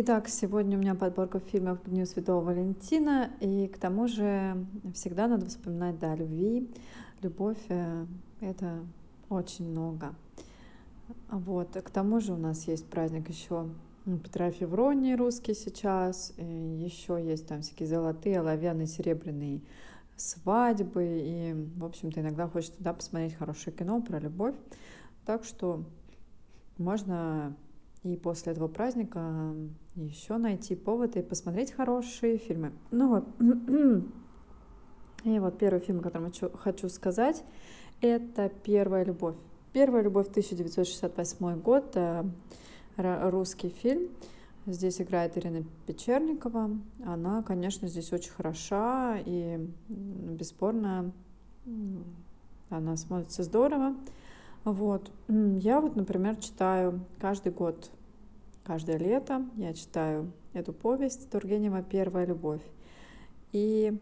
Итак, сегодня у меня подборка фильмов к Дню Святого Валентина, и к тому же всегда надо вспоминать, да, любви. Любовь э, — это очень много. Вот, к тому же у нас есть праздник еще Петра Февронии русский сейчас, и еще есть там всякие золотые, оловянные, серебряные свадьбы, и, в общем-то, иногда хочется да, посмотреть хорошее кино про любовь. Так что можно и после этого праздника еще найти повод и посмотреть хорошие фильмы. Ну вот. И вот первый фильм, о котором хочу, сказать, это «Первая любовь». «Первая любовь» 1968 год, э, русский фильм. Здесь играет Ирина Печерникова. Она, конечно, здесь очень хороша и бесспорно она смотрится здорово. Вот. Я вот, например, читаю каждый год, каждое лето я читаю эту повесть Тургенева «Первая любовь». И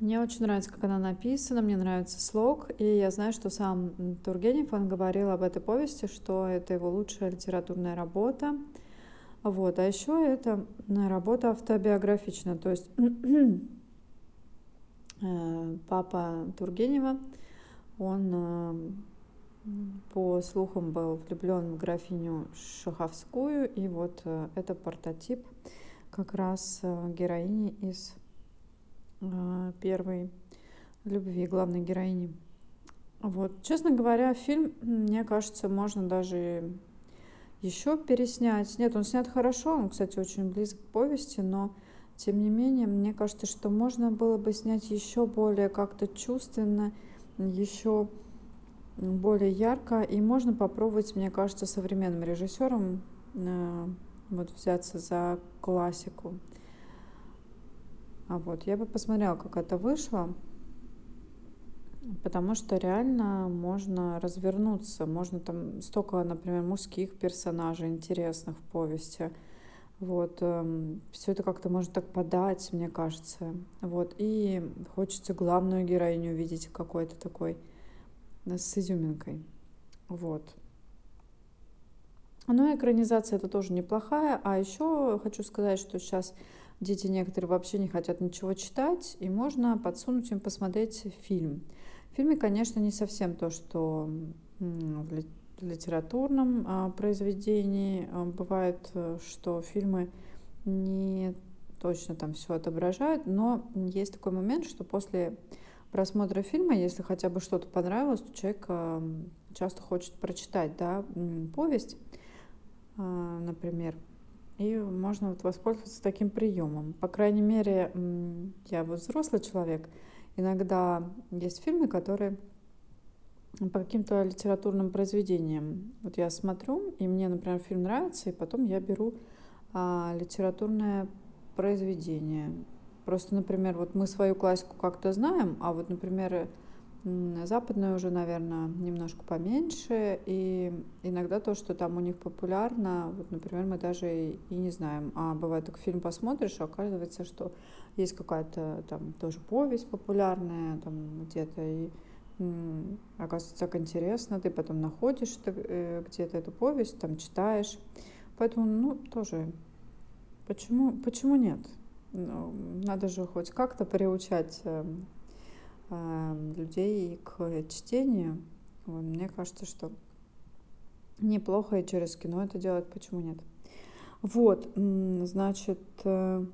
мне очень нравится, как она написана, мне нравится слог, и я знаю, что сам Тургенев, он говорил об этой повести, что это его лучшая литературная работа. Вот. А еще это работа автобиографичная, то есть э, папа Тургенева, он э, по слухам был влюблен в графиню Шаховскую, и вот э, это прототип как раз э, героини из э, первой любви, главной героини. Вот, честно говоря, фильм, мне кажется, можно даже еще переснять. Нет, он снят хорошо, он, кстати, очень близок к повести, но тем не менее, мне кажется, что можно было бы снять еще более как-то чувственно, еще более ярко. И можно попробовать, мне кажется, современным режиссером э, вот взяться за классику. А вот я бы посмотрела, как это вышло, потому что реально можно развернуться, можно там столько, например, мужских персонажей интересных в повести. Вот, эм, все это как-то можно так подать, мне кажется. Вот, и хочется главную героиню увидеть какой-то такой с изюминкой. Вот. Ну, экранизация это тоже неплохая. А еще хочу сказать, что сейчас дети некоторые вообще не хотят ничего читать, и можно подсунуть им посмотреть фильм. В фильме, конечно, не совсем то, что в литературном а, произведении а, бывает, э, что фильмы не точно там все отображают, но есть такой момент, что после просмотра фильма, если хотя бы что-то понравилось, то человек часто хочет прочитать да, повесть, э, например, и можно вот воспользоваться таким приемом. По крайней мере, я вот взрослый человек, иногда есть фильмы, которые по каким-то литературным произведениям. Вот я смотрю, и мне, например, фильм нравится, и потом я беру а, литературное произведение. Просто, например, вот мы свою классику как-то знаем, а вот, например, западная уже, наверное, немножко поменьше, и иногда то, что там у них популярно, вот, например, мы даже и не знаем. А бывает, так фильм посмотришь, а оказывается, что есть какая-то там тоже повесть популярная там где-то, и оказывается так интересно, ты потом находишь э, где-то эту повесть, там читаешь. Поэтому, ну, тоже, почему, почему нет? Ну, надо же хоть как-то приучать эм, эм, людей к чтению. Мне кажется, что неплохо и через кино это делать, почему нет. Вот, значит, э,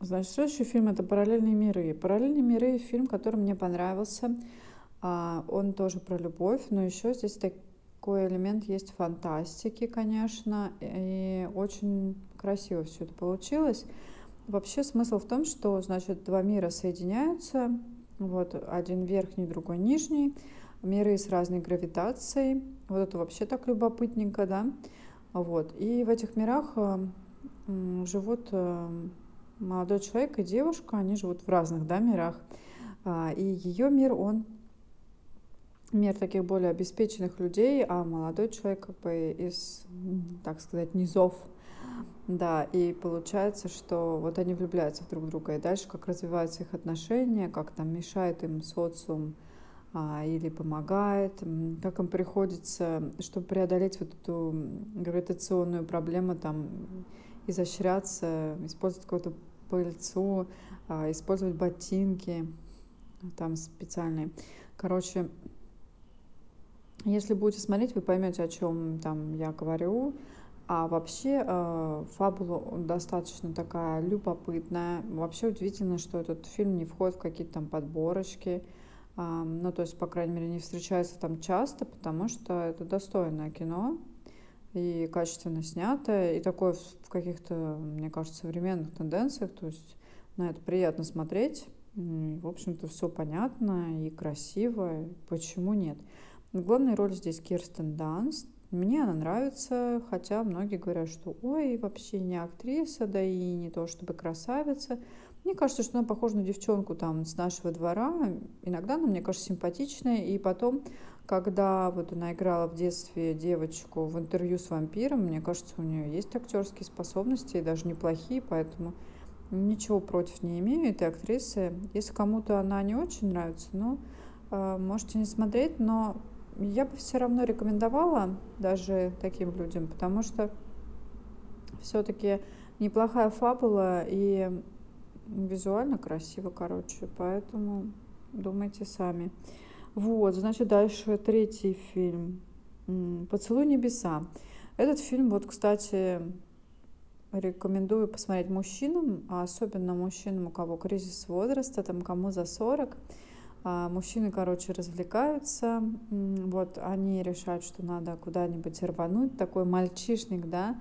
значит, следующий фильм это «Параллельные миры». «Параллельные миры» — фильм, который мне понравился. А, он тоже про любовь, но еще здесь такой элемент есть фантастики, конечно, и очень красиво все это получилось. Вообще смысл в том, что, значит, два мира соединяются, вот один верхний, другой нижний, миры с разной гравитацией. Вот это вообще так любопытненько, да? Вот. И в этих мирах живут э, молодой человек и девушка, они живут в разных да, мирах. А, и ее мир, он мир таких более обеспеченных людей, а молодой человек как бы из, так сказать, низов да, и получается, что вот они влюбляются в друг друга, и дальше как развиваются их отношения, как там мешает им социум а, или помогает, как им приходится, чтобы преодолеть вот эту гравитационную проблему, там, изощряться, использовать какую-то пыльцу, а, использовать ботинки там специальные. Короче, если будете смотреть, вы поймете, о чем там я говорю. А вообще э, фабула достаточно такая любопытная. Вообще удивительно, что этот фильм не входит в какие-то там подборочки. Э, ну, то есть, по крайней мере, не встречается там часто, потому что это достойное кино и качественно снято, и такое в каких-то, мне кажется, современных тенденциях. То есть на это приятно смотреть. В общем-то, все понятно и красиво. Почему нет? Главная роль здесь Кирстен Данст. Мне она нравится, хотя многие говорят, что ой, вообще не актриса, да и не то чтобы красавица. Мне кажется, что она похожа на девчонку там с нашего двора. Иногда она, мне кажется, симпатичная. И потом, когда вот она играла в детстве девочку в интервью с вампиром, мне кажется, у нее есть актерские способности, и даже неплохие, поэтому ничего против не имею этой актрисы. Если кому-то она не очень нравится, ну, э, можете не смотреть, но я бы все равно рекомендовала даже таким людям, потому что все-таки неплохая фабула и визуально красиво, короче, поэтому думайте сами. Вот, значит, дальше третий фильм. «Поцелуй небеса». Этот фильм, вот, кстати, рекомендую посмотреть мужчинам, а особенно мужчинам, у кого кризис возраста, там, кому за 40. А, мужчины, короче, развлекаются, вот они решают, что надо куда-нибудь рвануть, такой мальчишник, да,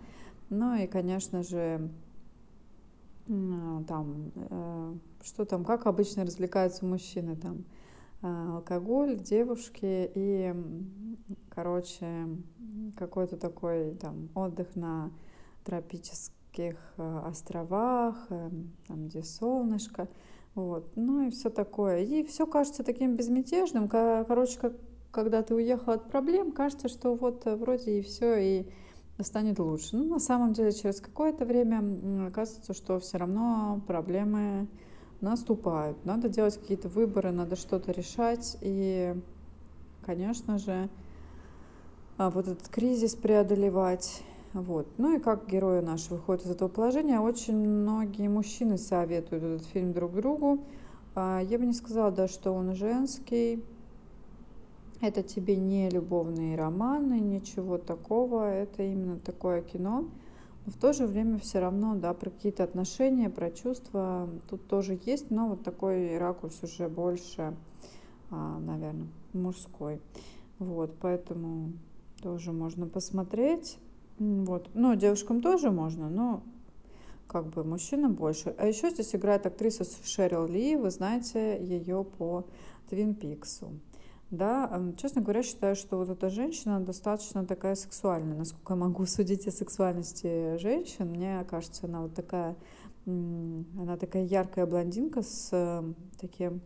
ну и, конечно же, там, э, что там, как обычно развлекаются мужчины, там, э, алкоголь, девушки и, короче, какой-то такой там отдых на тропических э, островах, там, где солнышко. Вот. Ну и все такое. И все кажется таким безмятежным. Короче, как, когда ты уехал от проблем, кажется, что вот э, вроде и все, и станет лучше. Ну, на самом деле, через какое-то время оказывается, что все равно проблемы наступают. Надо делать какие-то выборы, надо что-то решать. И, конечно же, а, вот этот кризис преодолевать. Вот. Ну и как герои наши выходят из этого положения, очень многие мужчины советуют этот фильм друг другу. А, я бы не сказала, да, что он женский. Это тебе не любовные романы, ничего такого. Это именно такое кино. Но в то же время все равно, да, про какие-то отношения, про чувства тут тоже есть, но вот такой ракурс уже больше, а, наверное, мужской. Вот, поэтому тоже можно посмотреть. Вот. Ну, девушкам тоже можно, но как бы мужчинам больше. А еще здесь играет актриса Шерил Ли, вы знаете ее по Твин Пиксу. Да, честно говоря, считаю, что вот эта женщина достаточно такая сексуальная. Насколько я могу судить о сексуальности женщин, мне кажется, она вот такая, она такая яркая блондинка с таким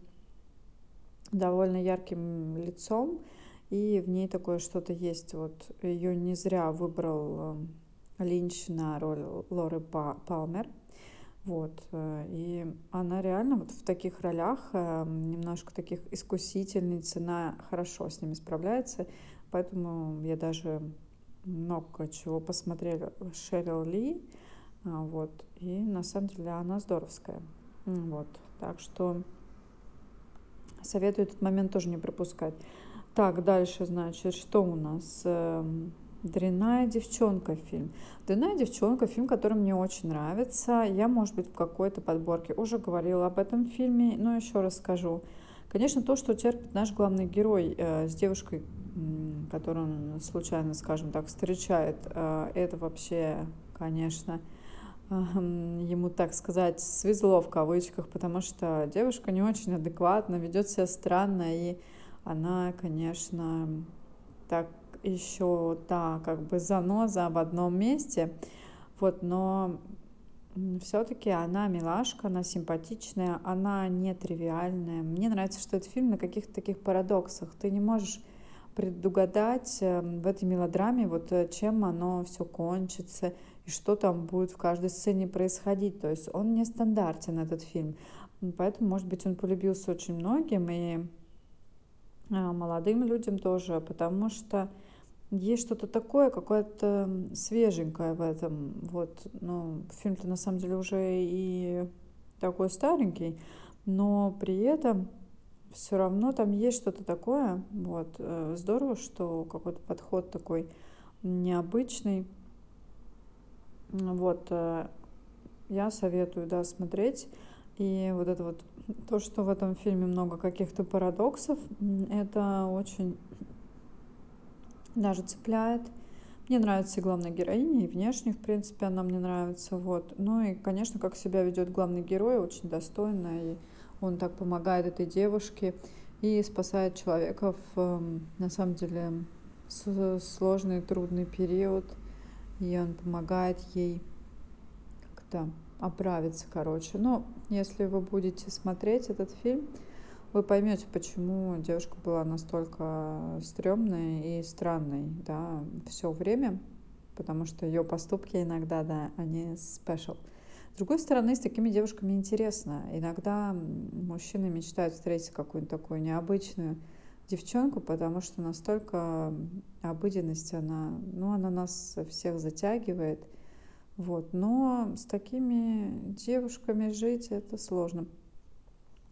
довольно ярким лицом, и в ней такое что-то есть. Вот ее не зря выбрал э, Линч на роль Лоры Палмер. Вот. Э, и она реально вот в таких ролях, э, немножко таких искусительниц, она хорошо с ними справляется. Поэтому я даже много чего посмотрела Шерил Ли. Вот. И на самом деле она здоровская. Вот. Так что советую этот момент тоже не пропускать. Так, дальше, значит, что у нас? Эм, Дрянная девчонка фильм. Дрянная девчонка фильм, который мне очень нравится. Я, может быть, в какой-то подборке уже говорила об этом фильме, но еще раз скажу. Конечно, то, что терпит наш главный герой э, с девушкой, которую он случайно, скажем так, встречает, э, это вообще, конечно, э, ему, так сказать, свезло в кавычках, потому что девушка не очень адекватна, ведет себя странно и она, конечно, так еще та как бы заноза в одном месте, вот, но все-таки она милашка, она симпатичная, она не тривиальная. Мне нравится, что этот фильм на каких-то таких парадоксах. Ты не можешь предугадать эм, в этой мелодраме, вот э, чем оно все кончится и что там будет в каждой сцене происходить. То есть он не стандартен, этот фильм. Поэтому, может быть, он полюбился очень многим, и молодым людям тоже, потому что есть что-то такое, какое-то свеженькое в этом. Вот, ну, фильм-то на самом деле уже и такой старенький, но при этом все равно там есть что-то такое. Вот, э, здорово, что какой-то подход такой необычный. Вот, э, я советую, да, смотреть. И вот это вот, то, что в этом фильме много каких-то парадоксов, это очень даже цепляет. Мне нравится и главная героиня, и внешне, в принципе, она мне нравится. Вот. Ну и, конечно, как себя ведет главный герой, очень достойно. И он так помогает этой девушке и спасает человека в, эм, на самом деле, сложный, трудный период. И он помогает ей как-то оправиться, короче. Но если вы будете смотреть этот фильм, вы поймете, почему девушка была настолько стрёмной и странной, да, все время, потому что ее поступки иногда, да, они спешл. С другой стороны, с такими девушками интересно. Иногда мужчины мечтают встретить какую-нибудь такую необычную девчонку, потому что настолько обыденность, она, ну, она нас всех затягивает. Вот. Но с такими девушками жить это сложно.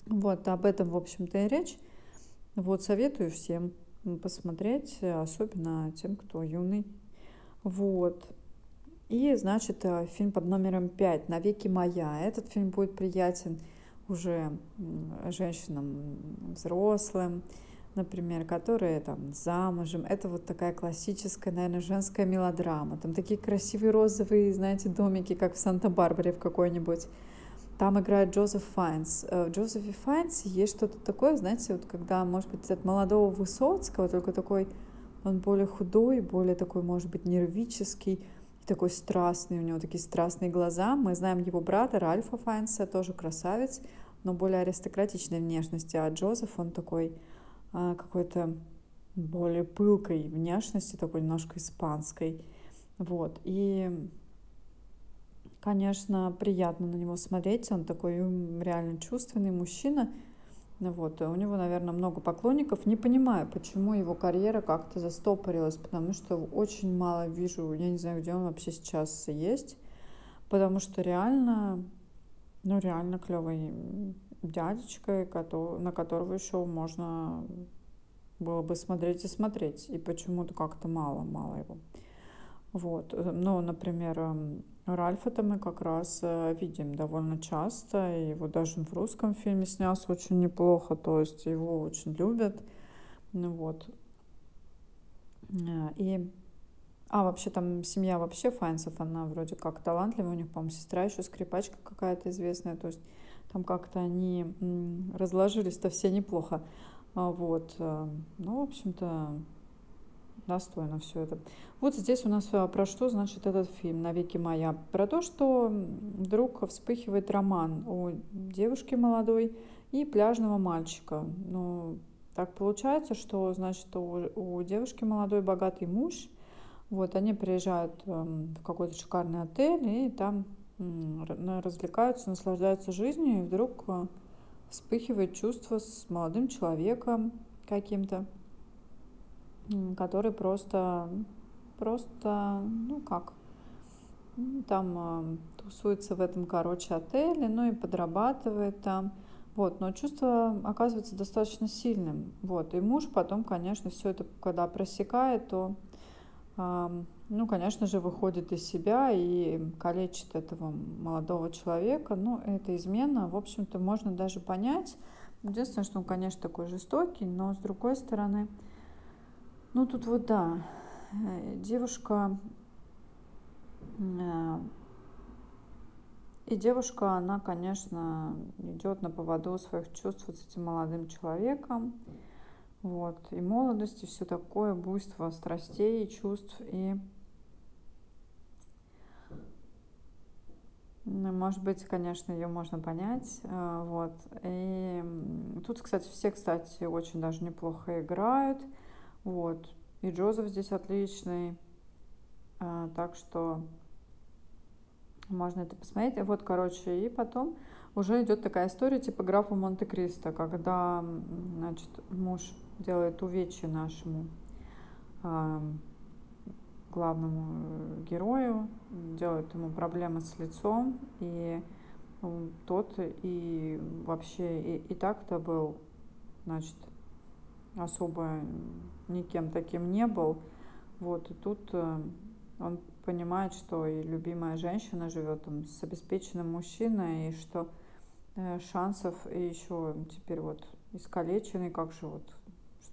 Вот, об этом, в общем-то, и речь. Вот, советую всем посмотреть, особенно тем, кто юный. Вот. И, значит, э, фильм под номером пять «Навеки моя». Этот фильм будет приятен уже женщинам взрослым, например, которые там замужем. Это вот такая классическая, наверное, женская мелодрама. Там такие красивые розовые, знаете, домики, как в Санта-Барбаре в какой-нибудь. Там играет Джозеф Файнс. Э, в Джозефе Файнсе есть что-то такое, знаете, вот когда, может быть, от молодого Высоцкого, только такой, он более худой, более такой, может быть, нервический, такой страстный, у него такие страстные глаза. Мы знаем его брата Ральфа Файнса, тоже красавец, но более аристократичной внешности. А Джозеф, он такой какой-то более пылкой внешности, такой немножко испанской. Вот. И конечно, приятно на него смотреть. Он такой реально чувственный мужчина. Вот. И у него, наверное, много поклонников. Не понимаю, почему его карьера как-то застопорилась, потому что очень мало вижу, я не знаю, где он вообще сейчас есть. Потому что реально, ну реально клевый дядечка, на которого еще можно было бы смотреть и смотреть. И почему-то как-то мало-мало его. Вот. Ну, например, эм, Ральфа-то мы как раз э, видим довольно часто, его даже в русском фильме снялся очень неплохо, то есть его очень любят. Ну вот. Э, и а, вообще там семья вообще Файнсов, она вроде как талантливая, у них, по-моему, сестра еще скрипачка какая-то известная, то есть там как-то они разложились-то все неплохо. А вот. Э, ну, в общем-то, достойно все это. Вот здесь у нас э, про что значит этот фильм «Навеки моя». Про то, что вдруг вспыхивает роман у девушки молодой и пляжного мальчика. Ну, так получается, что, значит, у, у девушки молодой богатый муж, вот, они приезжают эм, в какой-то шикарный отель и там развлекаются, наслаждаются жизнью, и вдруг э, вспыхивает чувство с молодым человеком каким-то который просто, просто, ну как, там э, тусуется в этом, короче, отеле, ну и подрабатывает там. Вот, но чувство оказывается достаточно сильным. Вот, и муж потом, конечно, все это, когда просекает, то, ну, конечно же, выходит из себя и калечит этого молодого человека. Ну, это измена, в общем-то, можно даже понять. Единственное, что он, конечно, такой жестокий, но с другой стороны, ну, тут вот, да, э, девушка... Э, и девушка, она, конечно, идет на поводу своих чувств с этим молодым человеком. Вот. И молодость, и все такое, буйство страстей и чувств. И, ну, может быть, конечно, ее можно понять. Э, вот. И тут, кстати, все, кстати, очень даже неплохо играют. Вот. И Джозеф здесь отличный. А, так что можно это посмотреть. Вот, короче, и потом уже идет такая история типа графа Монте-Кристо, когда, значит, муж делает увечья нашему а, главному э, герою, делает ему проблемы с лицом, и тот и вообще и, и так-то был, значит, особо никем таким не был. Вот, и тут э, он понимает, что и любимая женщина живет там с обеспеченным мужчиной, и что э, шансов и еще теперь вот искалеченный, как же вот,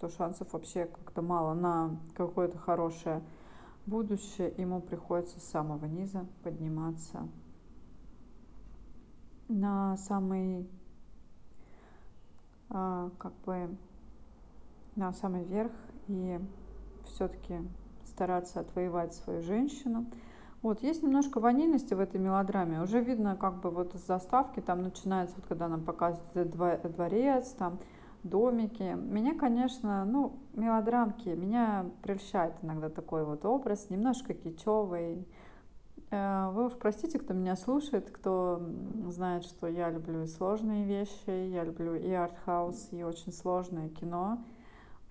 что шансов вообще как-то мало на какое-то хорошее будущее, ему приходится с самого низа подниматься на самый, а, как бы, на самый верх и все-таки стараться отвоевать свою женщину. Вот, есть немножко ванильности в этой мелодраме. Уже видно, как бы вот с заставки там начинается, вот когда нам показывают дворец, там домики. Меня, конечно, ну, мелодрамки, меня прельщает иногда такой вот образ, немножко кичевый. Э, вы уж простите, кто меня слушает, кто знает, что я люблю и сложные вещи, я люблю и артхаус, и очень сложное кино.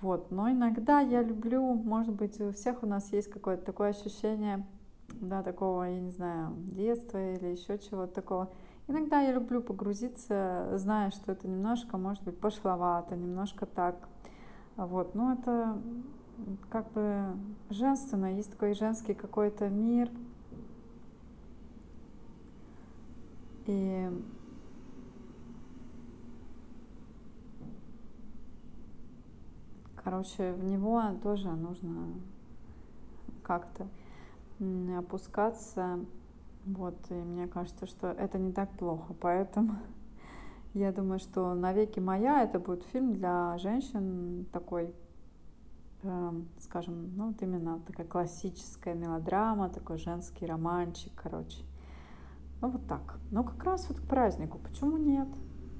Вот. Но иногда я люблю, может быть, у всех у нас есть какое-то такое ощущение, да, такого, я не знаю, детства или еще чего-то такого. Иногда я люблю погрузиться, зная, что это немножко, может быть, пошловато, немножко так. Вот. Но это как бы женственно, есть такой женский какой-то мир. И Короче, в него тоже нужно как-то опускаться. Вот, и мне кажется, что это не так плохо. Поэтому я думаю, что «Навеки моя» это будет фильм для женщин такой, э, скажем, ну вот именно такая классическая мелодрама, такой женский романчик, короче. Ну вот так. Ну как раз вот к празднику, почему нет?